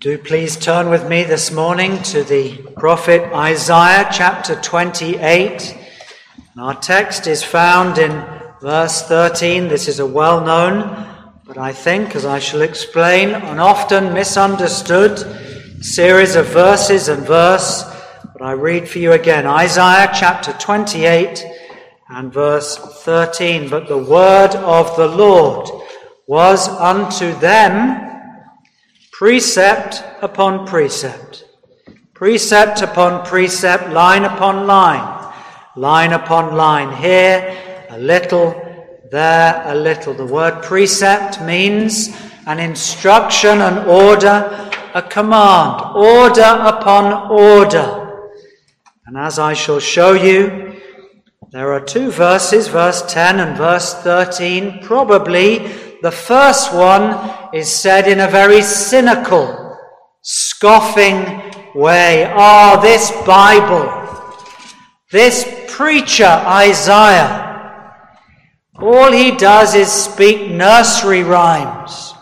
Do please turn with me this morning to the prophet Isaiah chapter 28. our text is found in verse 13. This is a well known, but I think, as I shall explain, an often misunderstood series of verses and verse. But I read for you again Isaiah chapter 28 and verse 13. But the word of the Lord was unto them precept upon precept, precept upon precept, line upon line, line upon line. Here a little, there a little. The word precept means an instruction, an order, a command, order upon order. And as I shall show you, there are two verses, verse 10 and verse 13, probably the first one is said in a very cynical, scoffing way. Ah, oh, this Bible, this preacher Isaiah, all he does is speak nursery rhymes.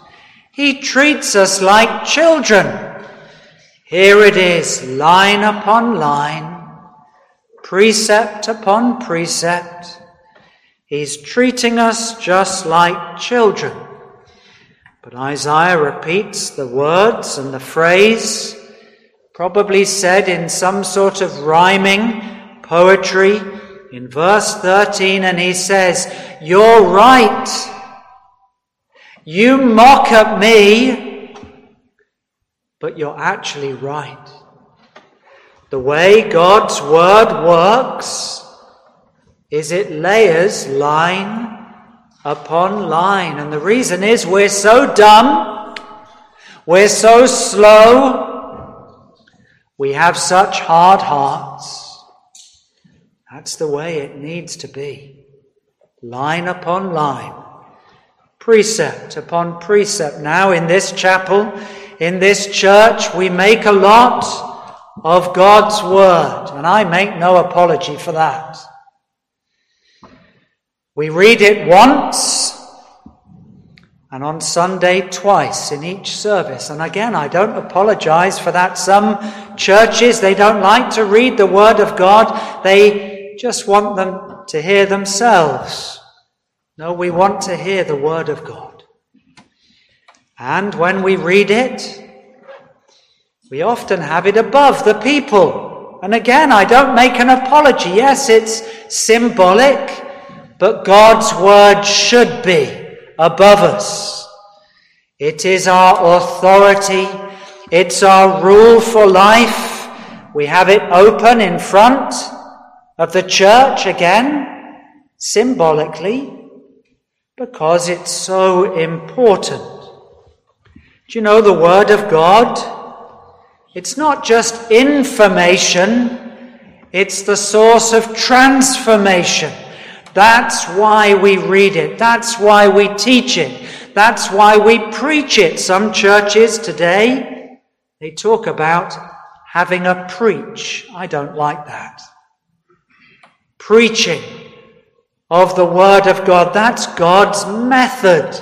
He treats us like children. Here it is, line upon line, precept upon precept. He's treating us just like children. But Isaiah repeats the words and the phrase, probably said in some sort of rhyming poetry in verse 13, and he says, You're right. You mock at me, but you're actually right. The way God's word works is it layers line upon line. And the reason is we're so dumb, we're so slow, we have such hard hearts. That's the way it needs to be. Line upon line, precept upon precept. Now, in this chapel, in this church, we make a lot of God's Word, and I make no apology for that. We read it once and on Sunday twice in each service. And again, I don't apologize for that. Some churches, they don't like to read the Word of God. They just want them to hear themselves. No, we want to hear the Word of God. And when we read it, we often have it above the people. And again, I don't make an apology. Yes, it's symbolic. But God's word should be above us. It is our authority. It's our rule for life. We have it open in front of the church again, symbolically, because it's so important. Do you know the Word of God? It's not just information, it's the source of transformation. That's why we read it. That's why we teach it. That's why we preach it. Some churches today, they talk about having a preach. I don't like that. Preaching of the Word of God. That's God's method.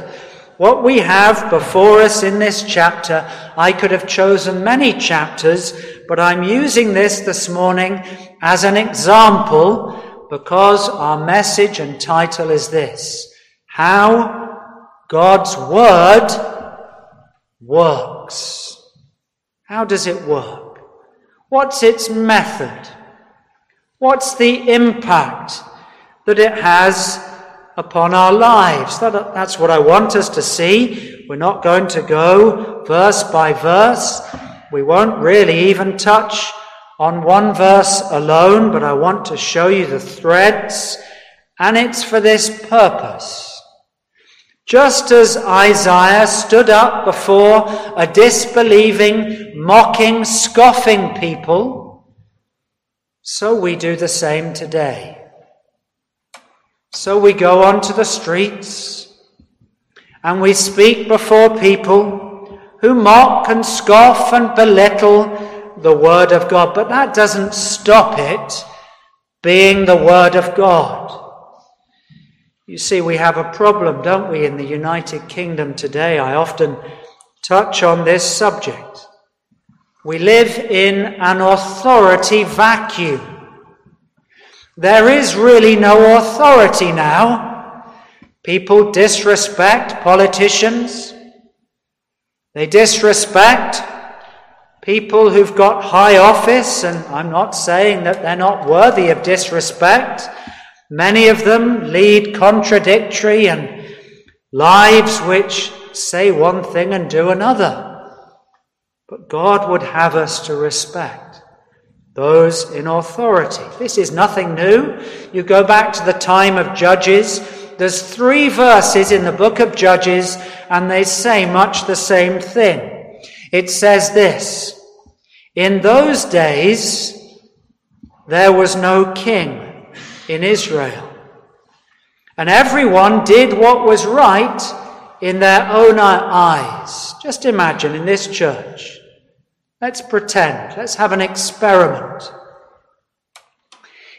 What we have before us in this chapter, I could have chosen many chapters, but I'm using this this morning as an example because our message and title is this How God's Word works. How does it work? What's its method? What's the impact that it has upon our lives? That, that's what I want us to see. We're not going to go verse by verse. We won't really even touch on one verse alone, but I want to show you the threads, and it's for this purpose. Just as Isaiah stood up before a disbelieving, mocking, scoffing people, so we do the same today. So we go onto the streets and we speak before people who mock and scoff and belittle the Word of God, but that doesn't stop it being the Word of God. You see, we have a problem, don't we, in the United Kingdom today? I often touch on this subject. We live in an authority vacuum. There is really no authority now. People disrespect politicians. They disrespect people who've got high office, and I'm not saying that they're not worthy of disrespect. Many of them lead contradictory and lives which say one thing and do another. But God would have us to respect those in authority. This is nothing new. You go back to the time of Judges. There's three verses in the book of Judges, and they say much the same thing. It says this In those days, there was no king in Israel, and everyone did what was right in their own eyes. Just imagine in this church. Let's pretend. Let's have an experiment.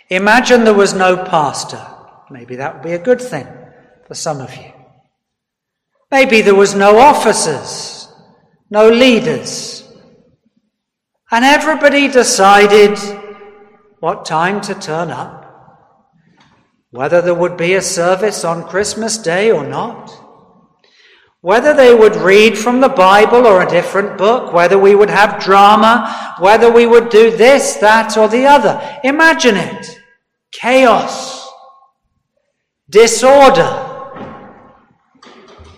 Imagine there was no pastor. Maybe that would be a good thing for some of you. Maybe there was no officers, no leaders. And everybody decided what time to turn up, whether there would be a service on Christmas Day or not whether they would read from the Bible or a different book, whether we would have drama, whether we would do this, that, or the other. Imagine it. Chaos. Disorder.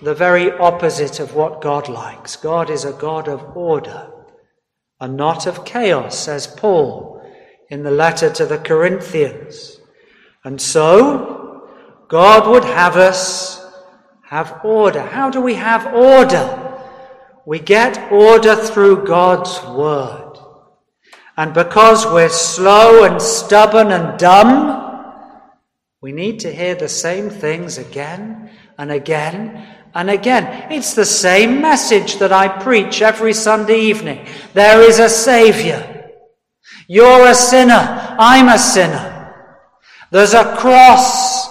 The very opposite of what God likes. God is a God of order and not of chaos, says Paul in the letter to the Corinthians. And so, God would have us have order. How do we have order? We get order through God's word. And because we're slow and stubborn and dumb, we need to hear the same things again and again and again. It's the same message that I preach every Sunday evening. There is a Savior. You're a sinner. I'm a sinner. There's a cross.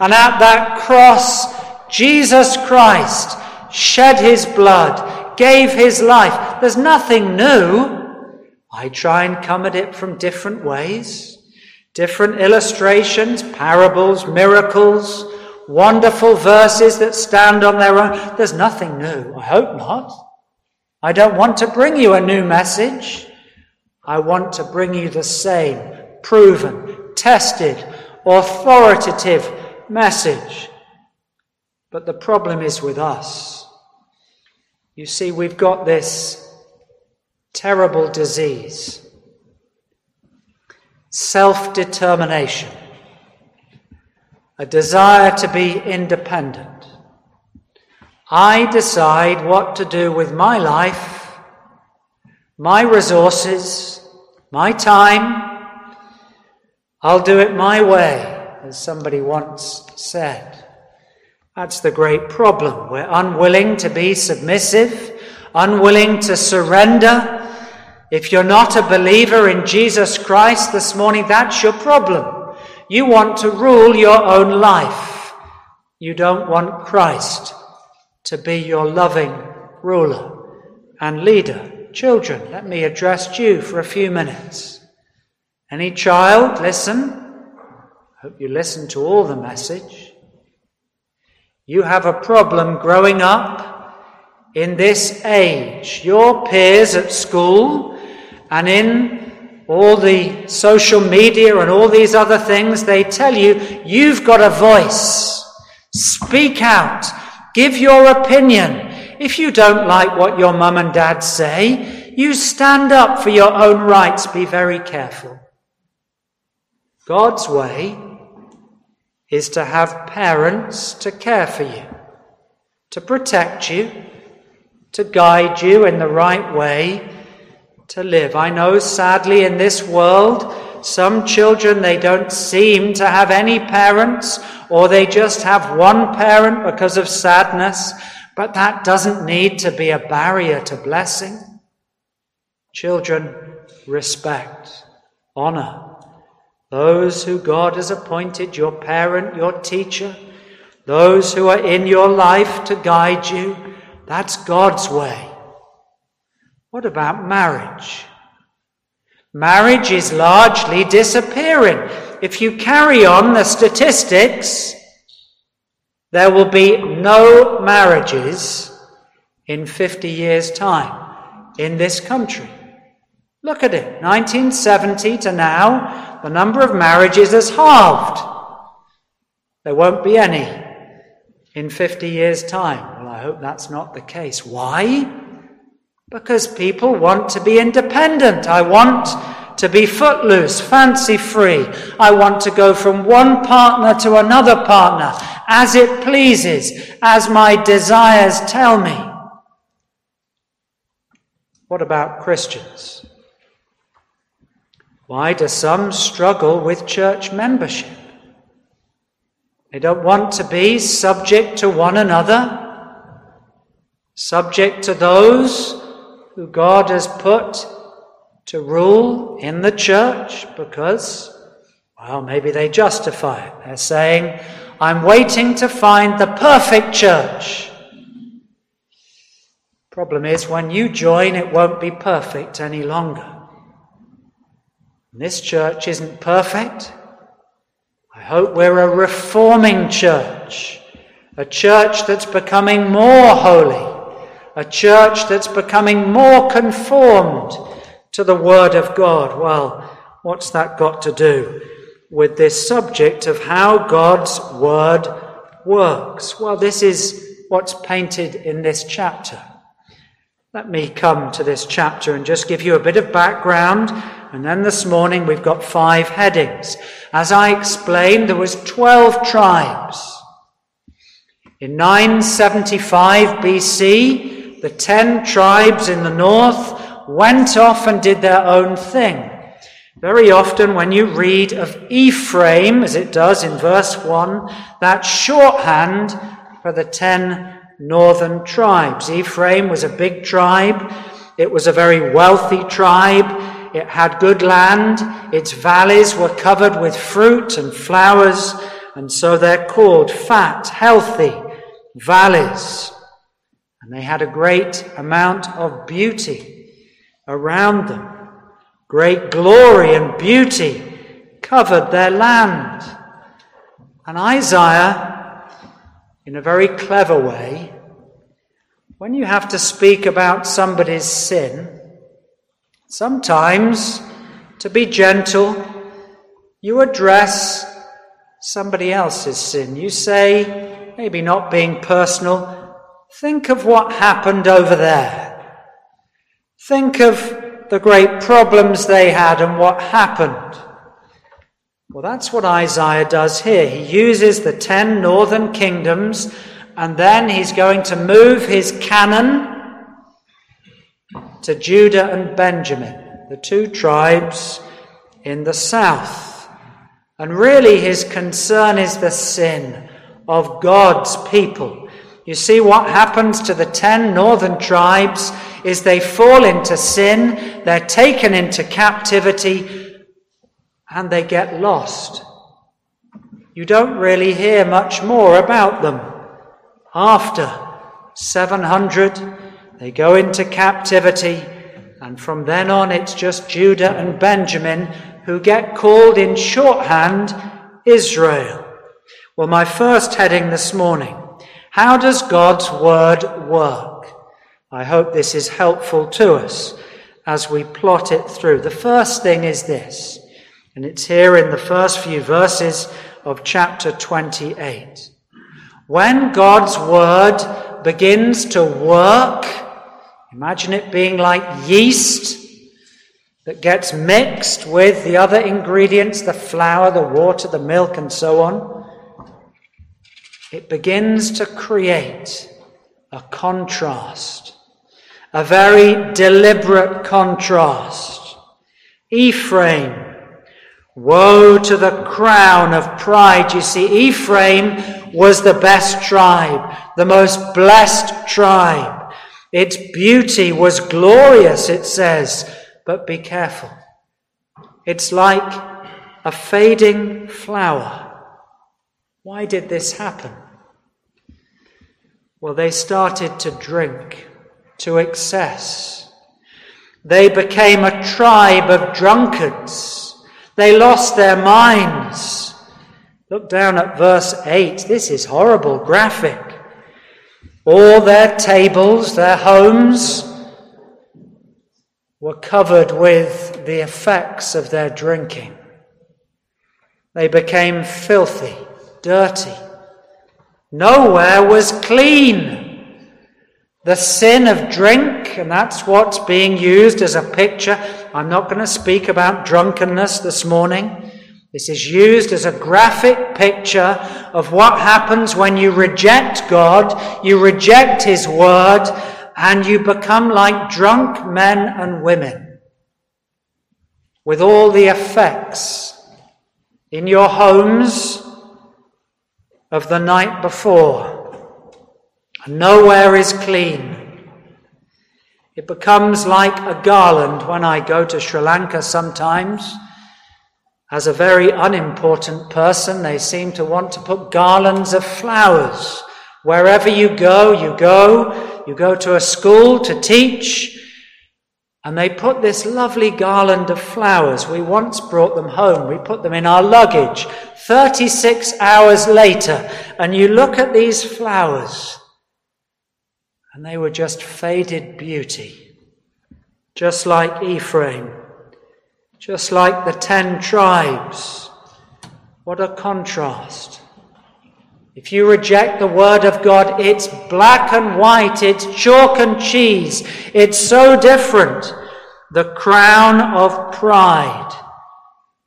And at that cross, Jesus Christ shed his blood, gave his life. There's nothing new. I try and come at it from different ways, different illustrations, parables, miracles, wonderful verses that stand on their own. There's nothing new. I hope not. I don't want to bring you a new message. I want to bring you the same proven, tested, authoritative message but the problem is with us. You see, we've got this terrible disease self determination, a desire to be independent. I decide what to do with my life, my resources, my time. I'll do it my way, as somebody once said. That's the great problem. We're unwilling to be submissive, unwilling to surrender. If you're not a believer in Jesus Christ this morning, that's your problem. You want to rule your own life. You don't want Christ to be your loving ruler and leader. Children, let me address you for a few minutes. Any child, listen. I Hope you listen to all the message. You have a problem growing up in this age. Your peers at school and in all the social media and all these other things, they tell you you've got a voice. Speak out. Give your opinion. If you don't like what your mum and dad say, you stand up for your own rights. Be very careful. God's way is to have parents to care for you, to protect you, to guide you in the right way to live. I know, sadly, in this world, some children, they don't seem to have any parents, or they just have one parent because of sadness, but that doesn't need to be a barrier to blessing. Children, respect, honor, those who God has appointed, your parent, your teacher, those who are in your life to guide you, that's God's way. What about marriage? Marriage is largely disappearing. If you carry on the statistics, there will be no marriages in 50 years' time in this country. Look at it. 1970 to now, the number of marriages has halved. There won't be any in 50 years' time. Well, I hope that's not the case. Why? Because people want to be independent. I want to be footloose, fancy free. I want to go from one partner to another partner as it pleases, as my desires tell me. What about Christians? Why do some struggle with church membership? They don't want to be subject to one another, subject to those who God has put to rule in the church because, well, maybe they justify it. They're saying, I'm waiting to find the perfect church. Problem is, when you join, it won't be perfect any longer. This church isn't perfect. I hope we're a reforming church, a church that's becoming more holy, a church that's becoming more conformed to the Word of God. Well, what's that got to do with this subject of how God's Word works? Well, this is what's painted in this chapter. Let me come to this chapter and just give you a bit of background and then this morning we've got five headings. As I explained, there was 12 tribes. In 975 BC, the 10 tribes in the north went off and did their own thing. Very often when you read of Ephraim, as it does in verse 1, that's shorthand for the 10 northern tribes. Ephraim was a big tribe. It was a very wealthy tribe. It had good land. Its valleys were covered with fruit and flowers, and so they're called fat, healthy valleys. And they had a great amount of beauty around them. Great glory and beauty covered their land. And Isaiah, in a very clever way, when you have to speak about somebody's sin, Sometimes, to be gentle, you address somebody else's sin. You say, maybe not being personal, think of what happened over there. Think of the great problems they had and what happened. Well, that's what Isaiah does here. He uses the ten northern kingdoms and then he's going to move his cannon to Judah and Benjamin, the two tribes in the south. And really, his concern is the sin of God's people. You see, what happens to the ten northern tribes is they fall into sin, they're taken into captivity, and they get lost. You don't really hear much more about them. After 700 they go into captivity, and from then on it's just Judah and Benjamin who get called in shorthand Israel. Well, my first heading this morning How does God's Word work? I hope this is helpful to us as we plot it through. The first thing is this, and it's here in the first few verses of chapter 28. When God's Word begins to work, Imagine it being like yeast that gets mixed with the other ingredients the flour, the water, the milk, and so on. It begins to create a contrast, a very deliberate contrast. Ephraim, woe to the crown of pride. You see, Ephraim was the best tribe, the most blessed tribe. Its beauty was glorious, it says, but be careful. It's like a fading flower. Why did this happen? Well, they started to drink to excess. They became a tribe of drunkards. They lost their minds. Look down at verse 8. This is horrible, graphic. All their tables, their homes, were covered with the effects of their drinking. They became filthy, dirty. Nowhere was clean. The sin of drink, and that's what's being used as a picture. I'm not going to speak about drunkenness this morning. This is used as a graphic picture of what happens when you reject God, you reject His Word, and you become like drunk men and women with all the effects in your homes of the night before. And nowhere is clean. It becomes like a garland when I go to Sri Lanka sometimes. As a very unimportant person, they seem to want to put garlands of flowers. Wherever you go, you go, you go to a school to teach, and they put this lovely garland of flowers. We once brought them home. We put them in our luggage. 36 hours later, and you look at these flowers, and they were just faded beauty, just like Ephraim, just like the ten tribes. What a contrast. If you reject the Word of God, it's black and white, it's chalk and cheese. It's so different. The crown of pride.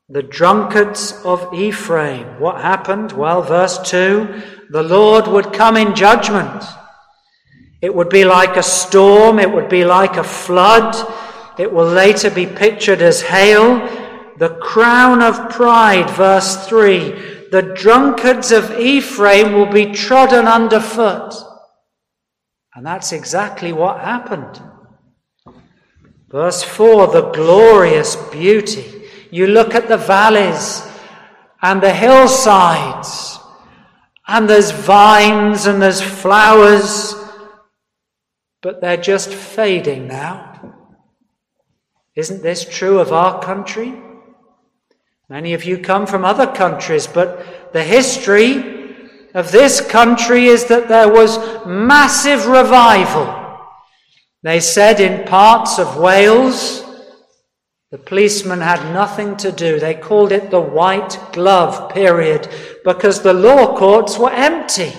The drunkards of Ephraim. What happened? Well, verse 2 the Lord would come in judgment. It would be like a storm, it would be like a flood. It will later be pictured as hail. The crown of pride, verse 3 the drunkards of Ephraim will be trodden underfoot. And that's exactly what happened. Verse 4 the glorious beauty. You look at the valleys and the hillsides, and there's vines and there's flowers, but they're just fading now. Isn't this true of our country? Many of you come from other countries, but the history of this country is that there was massive revival. They said in parts of Wales, the policemen had nothing to do. They called it the white glove period because the law courts were empty.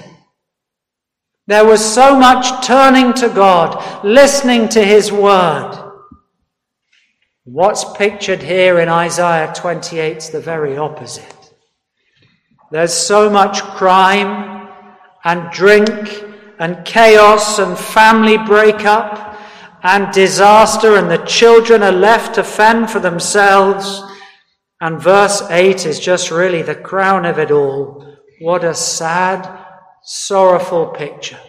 There was so much turning to God, listening to His word. What's pictured here in Isaiah 28 is the very opposite. There's so much crime and drink and chaos and family breakup and disaster, and the children are left to fend for themselves. And verse 8 is just really the crown of it all. What a sad, sorrowful picture.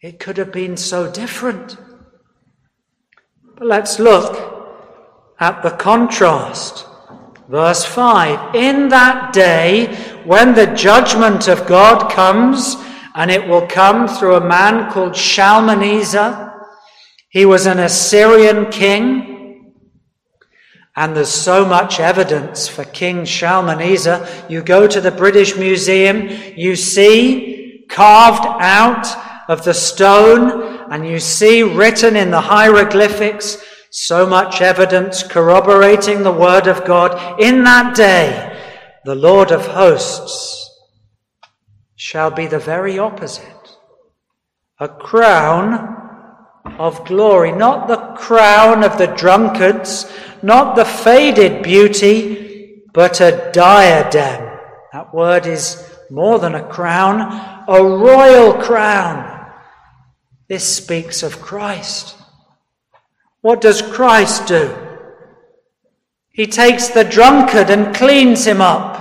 It could have been so different. But let's look at the contrast. Verse 5 In that day, when the judgment of God comes, and it will come through a man called Shalmaneser, he was an Assyrian king. And there's so much evidence for King Shalmaneser. You go to the British Museum, you see carved out of the stone, and you see written in the hieroglyphics so much evidence corroborating the word of God. In that day, the Lord of hosts shall be the very opposite a crown of glory, not the crown of the drunkards, not the faded beauty, but a diadem. That word is more than a crown, a royal crown. This speaks of Christ. What does Christ do? He takes the drunkard and cleans him up.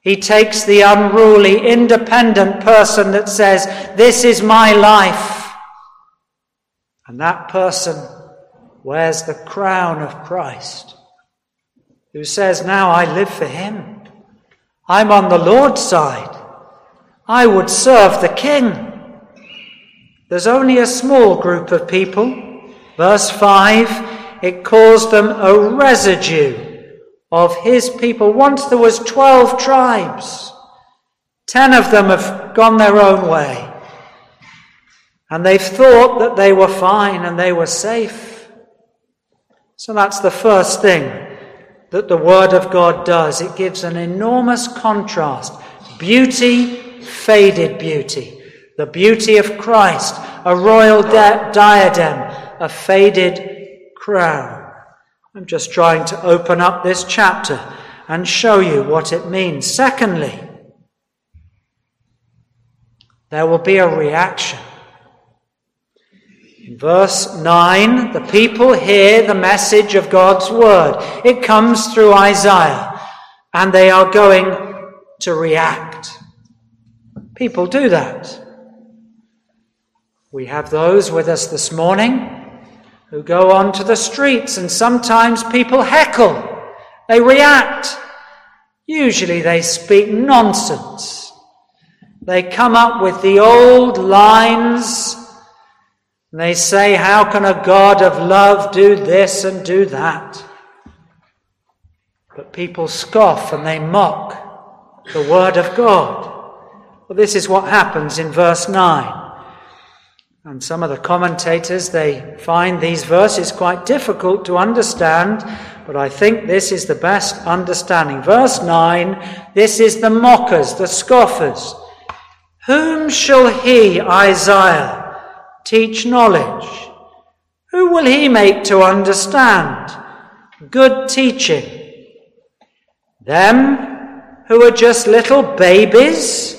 He takes the unruly, independent person that says, This is my life. And that person wears the crown of Christ, who says, Now I live for him. I'm on the Lord's side. I would serve the King. There's only a small group of people Verse 5, it calls them a residue of his people. Once there was 12 tribes. Ten of them have gone their own way. And they've thought that they were fine and they were safe. So that's the first thing that the Word of God does. It gives an enormous contrast. Beauty, faded beauty. The beauty of Christ, a royal di- diadem, a faded crown. I'm just trying to open up this chapter and show you what it means. Secondly, there will be a reaction. In verse 9, the people hear the message of God's word. It comes through Isaiah, and they are going to react. People do that. We have those with us this morning who go onto the streets, and sometimes people heckle. They react. Usually they speak nonsense. They come up with the old lines and they say, How can a God of love do this and do that? But people scoff and they mock the Word of God. Well, this is what happens in verse 9. And some of the commentators, they find these verses quite difficult to understand, but I think this is the best understanding. Verse 9, this is the mockers, the scoffers. Whom shall he, Isaiah, teach knowledge? Who will he make to understand good teaching? Them who are just little babies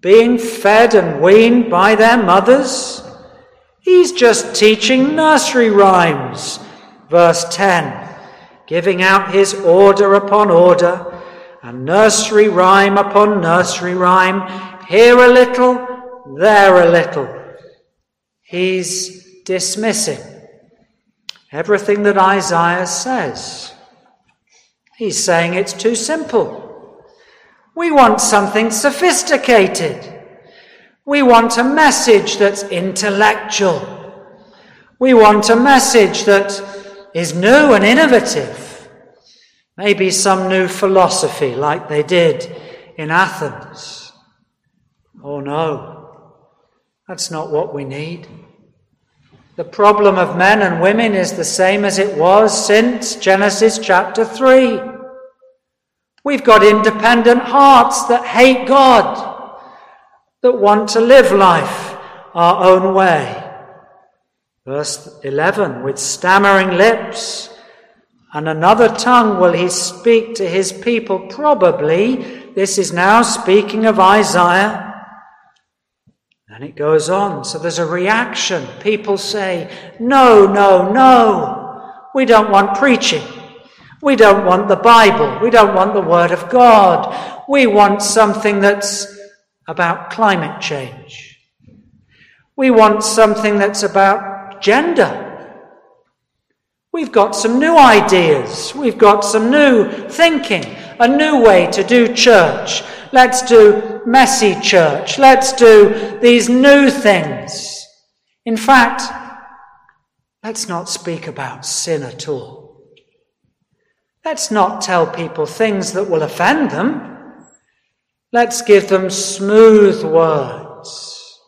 being fed and weaned by their mothers? He's just teaching nursery rhymes. Verse 10 giving out his order upon order, and nursery rhyme upon nursery rhyme, here a little, there a little He's dismissing everything that Isaiah says. He's saying it's too simple. We want something sophisticated. We want a message that's intellectual. We want a message that is new and innovative. Maybe some new philosophy like they did in Athens. Oh no. That's not what we need. The problem of men and women is the same as it was since Genesis chapter 3. We've got independent hearts that hate God, that want to live life our own way. Verse 11, with stammering lips and another tongue will he speak to his people. Probably this is now speaking of Isaiah and it goes on. So there's a reaction. People say, no, no, no. We don't want preaching. We don't want the Bible. We don't want the Word of God. We want something that's about climate change. We want something that's about gender. We've got some new ideas. We've got some new thinking, a new way to do church. Let's do messy church. Let's do these new things. In fact, let's not speak about sin at all. Let's not tell people things that will offend them. Let's give them smooth words.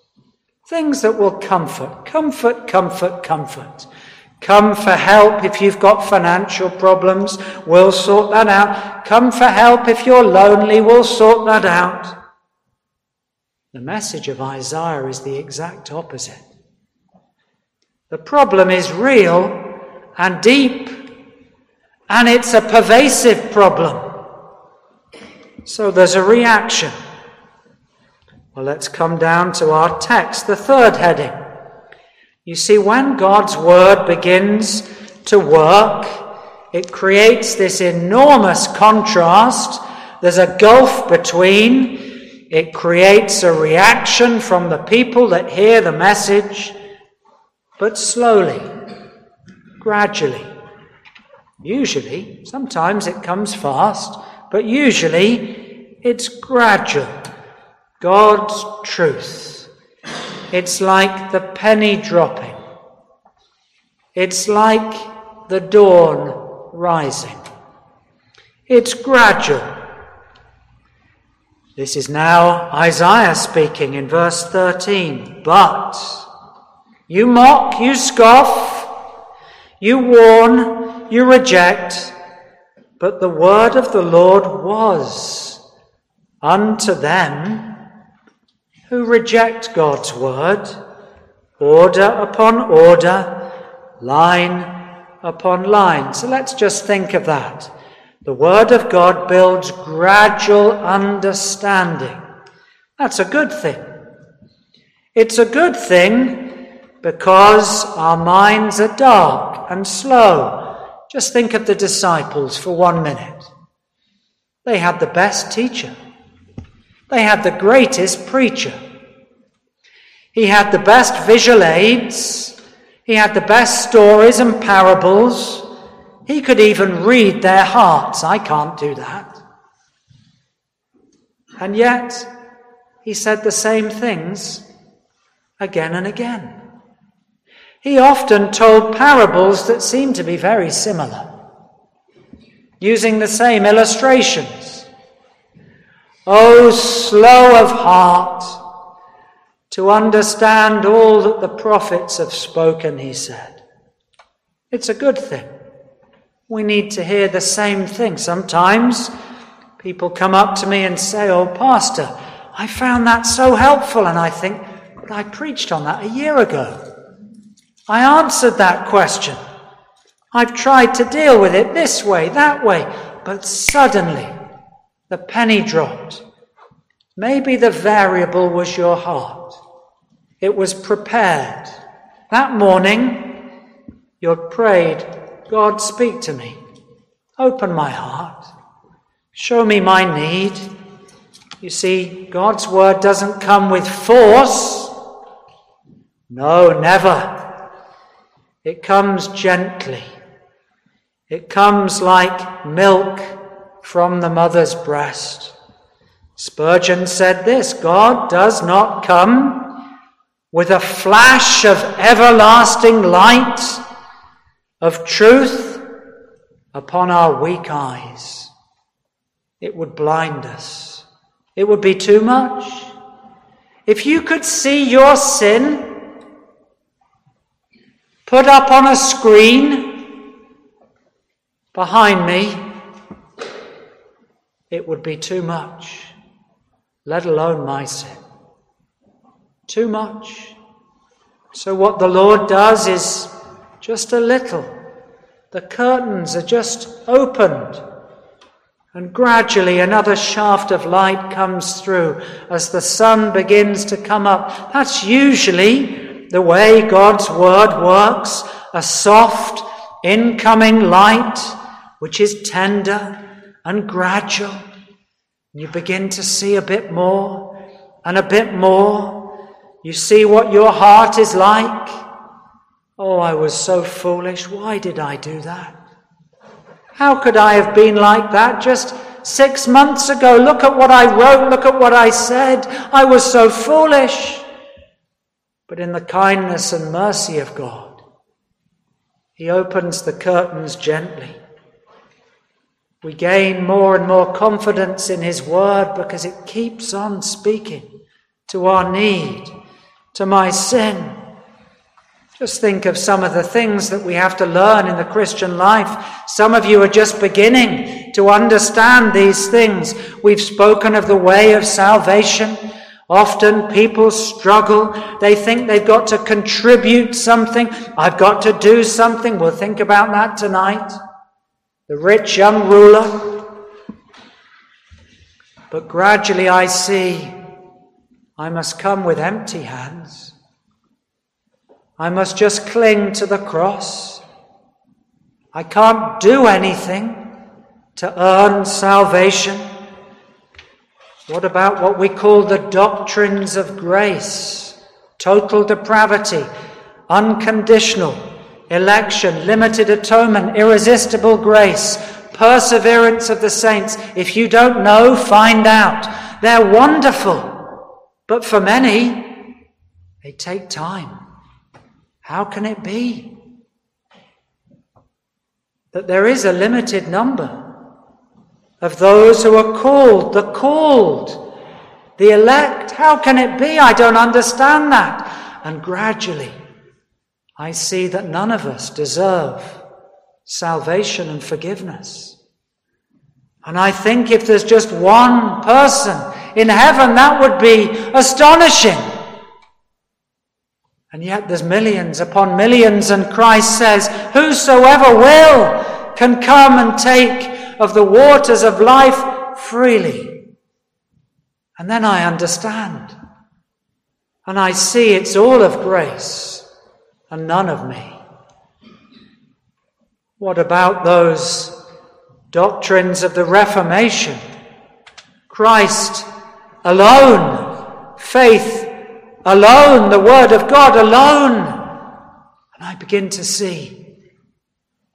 Things that will comfort, comfort, comfort, comfort. Come for help if you've got financial problems, we'll sort that out. Come for help if you're lonely, we'll sort that out. The message of Isaiah is the exact opposite. The problem is real and deep, and it's a pervasive problem. So there's a reaction. Well, let's come down to our text, the third heading. You see, when God's word begins to work, it creates this enormous contrast. There's a gulf between. It creates a reaction from the people that hear the message, but slowly, gradually. Usually, sometimes it comes fast, but usually it's gradual. God's truth it's like the penny dropping. It's like the dawn rising. It's gradual. This is now Isaiah speaking in verse 13. But you mock, you scoff, you warn, you reject, but the word of the Lord was unto them who reject God's word, order upon order, line upon line. So let's just think of that. The Word of God builds gradual understanding. That's a good thing. It's a good thing because our minds are dark and slow. Just think of the disciples for one minute. They had the best teacher. They had the greatest preacher. He had the best visual aids. He had the best stories and parables. He could even read their hearts. I can't do that. And yet, he said the same things again and again. He often told parables that seemed to be very similar, using the same illustrations. Oh, slow of heart to understand all that the prophets have spoken, he said. It's a good thing we need to hear the same thing. Sometimes people come up to me and say, Oh, Pastor, I found that so helpful. And I think, but I preached on that a year ago. I answered that question. I've tried to deal with it this way, that way, but suddenly the penny dropped. Maybe the variable was your heart. It was prepared. That morning, you'd prayed God, speak to me. Open my heart. Show me my need. You see, God's word doesn't come with force. No, never. It comes gently. It comes like milk from the mother's breast. Spurgeon said this God does not come with a flash of everlasting light of truth upon our weak eyes. It would blind us. It would be too much. If you could see your sin put up on a screen behind me, it would be too much, let alone my sin. Too much. So, what the Lord does is just a little. The curtains are just opened. And gradually another shaft of light comes through as the sun begins to come up. That's usually the way God's word works a soft incoming light which is tender and gradual. You begin to see a bit more and a bit more. You see what your heart is like. Oh, I was so foolish. Why did I do that? How could I have been like that just six months ago? Look at what I wrote. Look at what I said. I was so foolish. But in the kindness and mercy of God, He opens the curtains gently. We gain more and more confidence in His Word because it keeps on speaking to our need, to my sin just think of some of the things that we have to learn in the Christian life. Some of you are just beginning to understand these things. We've spoken of the way of salvation. Often people struggle. They think they've got to contribute something. I've got to do something. We'll think about that tonight. The rich young ruler. But gradually I see I must come with empty hands. I must just cling to the cross. I can't do anything to earn salvation. What about what we call the doctrines of grace? Total depravity, unconditional election, limited atonement, irresistible grace, perseverance of the saints. If you don't know, find out. They're wonderful, but for many, they take time. How can it be? that there is a limited number of those who are called, the called, the elect. How can it be? I don't understand that. And gradually, I see that none of us deserve salvation and forgiveness. And I think if there's just one person in heaven, that would be astonishing. And yet there's millions upon millions, and Christ says, Whosoever will can come and take of the waters of life freely. And then I understand. And I see it's all of grace and none of me. What about those doctrines of the Reformation? Christ alone, faith alone, the Word of God alone. And I begin to see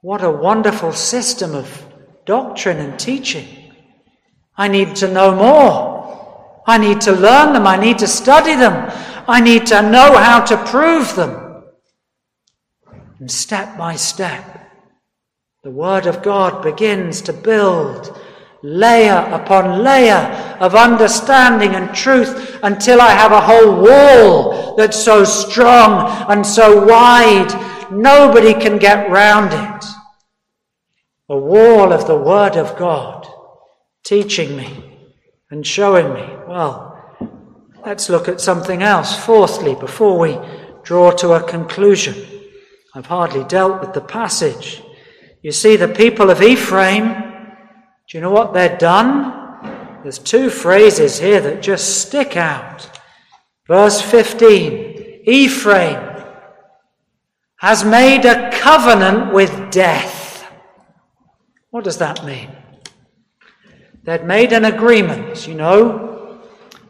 what a wonderful system of doctrine and teaching. I need to know more. I need to learn them. I need to study them. I need to know how to prove them. And step by step, the Word of God begins to build layer upon layer of understanding and truth until I have a whole wall that's so strong and so wide, nobody can get round it. A wall of the Word of God teaching me and showing me. Well, let's look at something else. Fourthly, before we draw to a conclusion, I've hardly dealt with the passage. You see, the people of Ephraim do you know what they'd done? There's two phrases here that just stick out. Verse 15 Ephraim has made a covenant with death. What does that mean? They'd made an agreement, you know.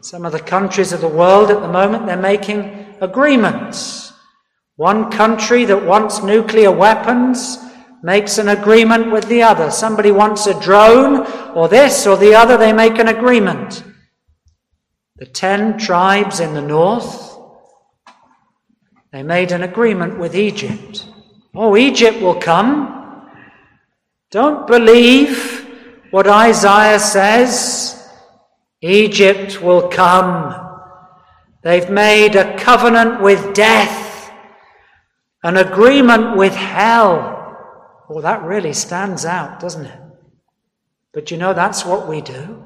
Some of the countries of the world at the moment, they're making agreements. One country that wants nuclear weapons makes an agreement with the other. Somebody wants a drone or this or the other, they make an agreement. The ten tribes in the north, they made an agreement with Egypt. Oh, Egypt will come. Don't believe what Isaiah says. Egypt will come. They've made a covenant with death, an agreement with hell. Well, that really stands out, doesn't it? But you know, that's what we do.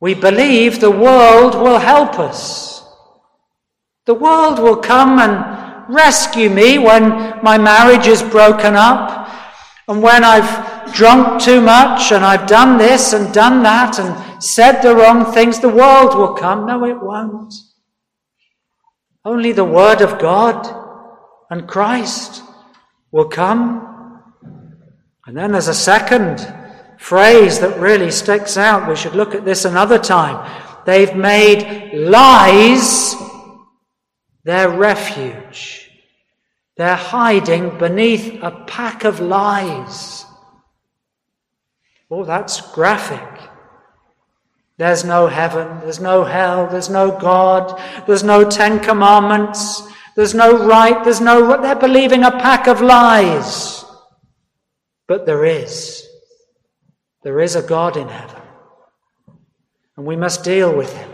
We believe the world will help us. The world will come and rescue me when my marriage is broken up and when I've drunk too much and I've done this and done that and said the wrong things. The world will come. No, it won't. Only the Word of God and Christ will come. And then there's a second phrase that really sticks out. We should look at this another time. They've made lies their refuge. They're hiding beneath a pack of lies. Oh, that's graphic. There's no heaven, there's no hell, there's no God, there's no Ten Commandments, there's no right, there's no, they're believing a pack of lies. But there is. There is a God in heaven. And we must deal with him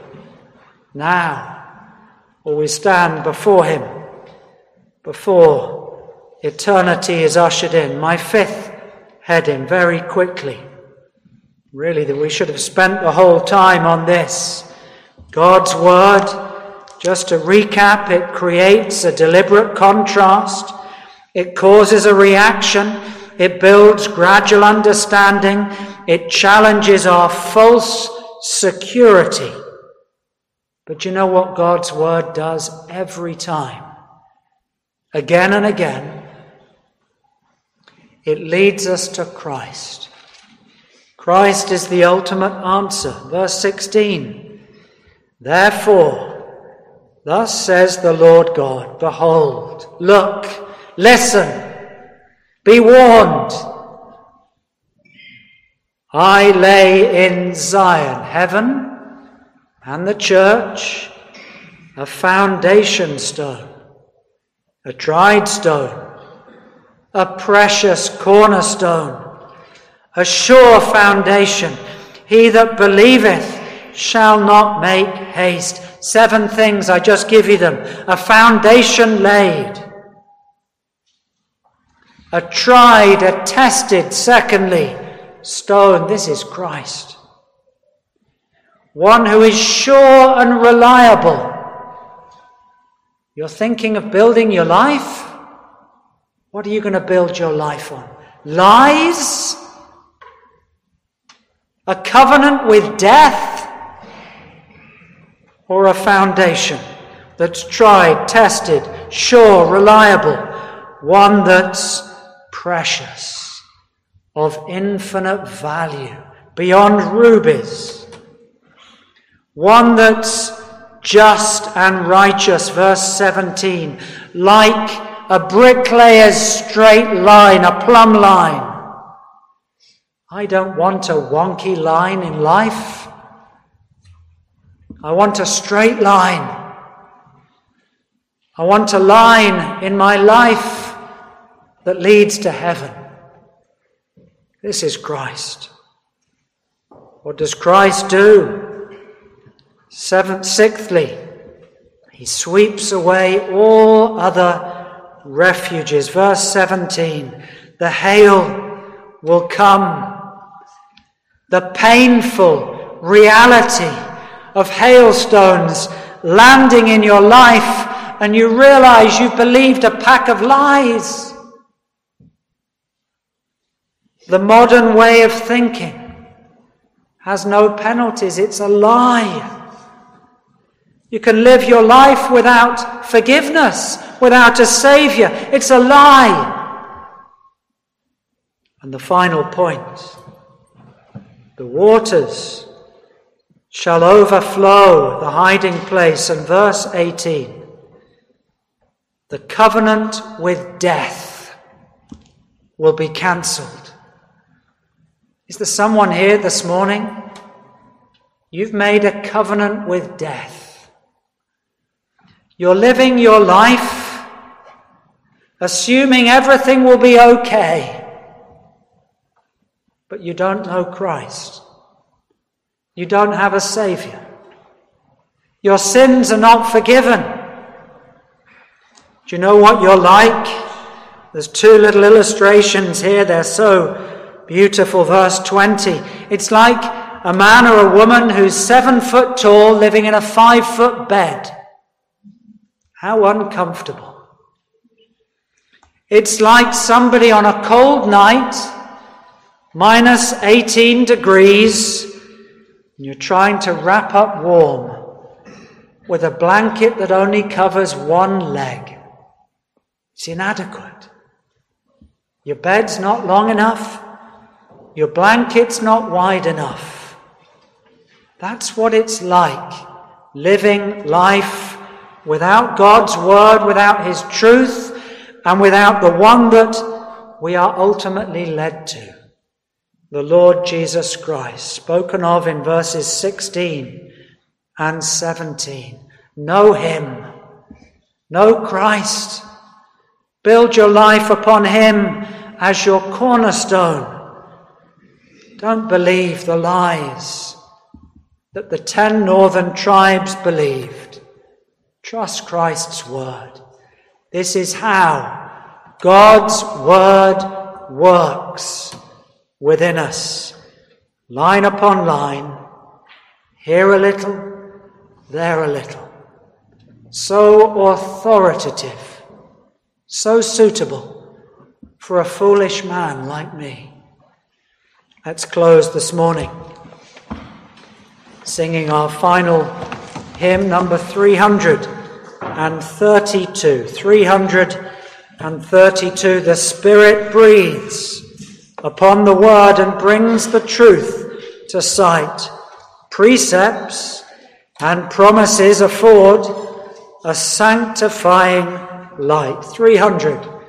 now, or we stand before him before eternity is ushered in. My fifth heading, very quickly. Really, that we should have spent the whole time on this. God's Word just to recap, it creates a deliberate contrast. It causes a reaction. It builds gradual understanding. It challenges our false security. But you know what God's Word does every time? Again and again, it leads us to Christ. Christ is the ultimate answer. Verse 16. Therefore, Thus says the Lord God Behold, look, listen, be warned. I lay in Zion, heaven, and the church, a foundation stone, a tried stone, a precious cornerstone, a sure foundation. He that believeth shall not make haste. Seven things, I just give you them. A foundation laid, a tried, a tested, secondly, stone. This is Christ. One who is sure and reliable. You're thinking of building your life? What are you going to build your life on? Lies? A covenant with death? Or a foundation that's tried, tested, sure, reliable? One that's precious, of infinite value, beyond rubies. One that's just and righteous, verse 17, like a bricklayer's straight line, a plumb line. I don't want a wonky line in life. I want a straight line. I want a line in my life that leads to heaven. This is Christ. What does Christ do? Seventh, sixthly, he sweeps away all other refuges. Verse 17 the hail will come. The painful reality of hailstones landing in your life, and you realize you've believed a pack of lies. The modern way of thinking has no penalties, it's a lie. You can live your life without forgiveness, without a Savior. It's a lie. And the final point the waters shall overflow the hiding place. And verse 18 the covenant with death will be cancelled. Is there someone here this morning? You've made a covenant with death. You're living your life assuming everything will be okay, but you don't know Christ. You don't have a Savior. Your sins are not forgiven. Do you know what you're like? There's two little illustrations here. They're so beautiful. Verse 20. It's like a man or a woman who's seven foot tall living in a five foot bed. How uncomfortable. It's like somebody on a cold night, minus 18 degrees, and you're trying to wrap up warm with a blanket that only covers one leg. It's inadequate. Your bed's not long enough. Your blanket's not wide enough. That's what it's like living life without God's word, without his truth, and without the one that we are ultimately led to, the Lord Jesus Christ, spoken of in verses 16 and 17. Know him. Know Christ. Build your life upon him as your cornerstone. Don't believe the lies that the ten northern tribes believed. Trust Christ's word. This is how God's word works within us, line upon line, here a little, there a little. So authoritative, so suitable for a foolish man like me. Let's close this morning singing our final hymn number 332. 332. The Spirit breathes upon the Word and brings the truth to sight. Precepts and promises afford a sanctifying light. 300.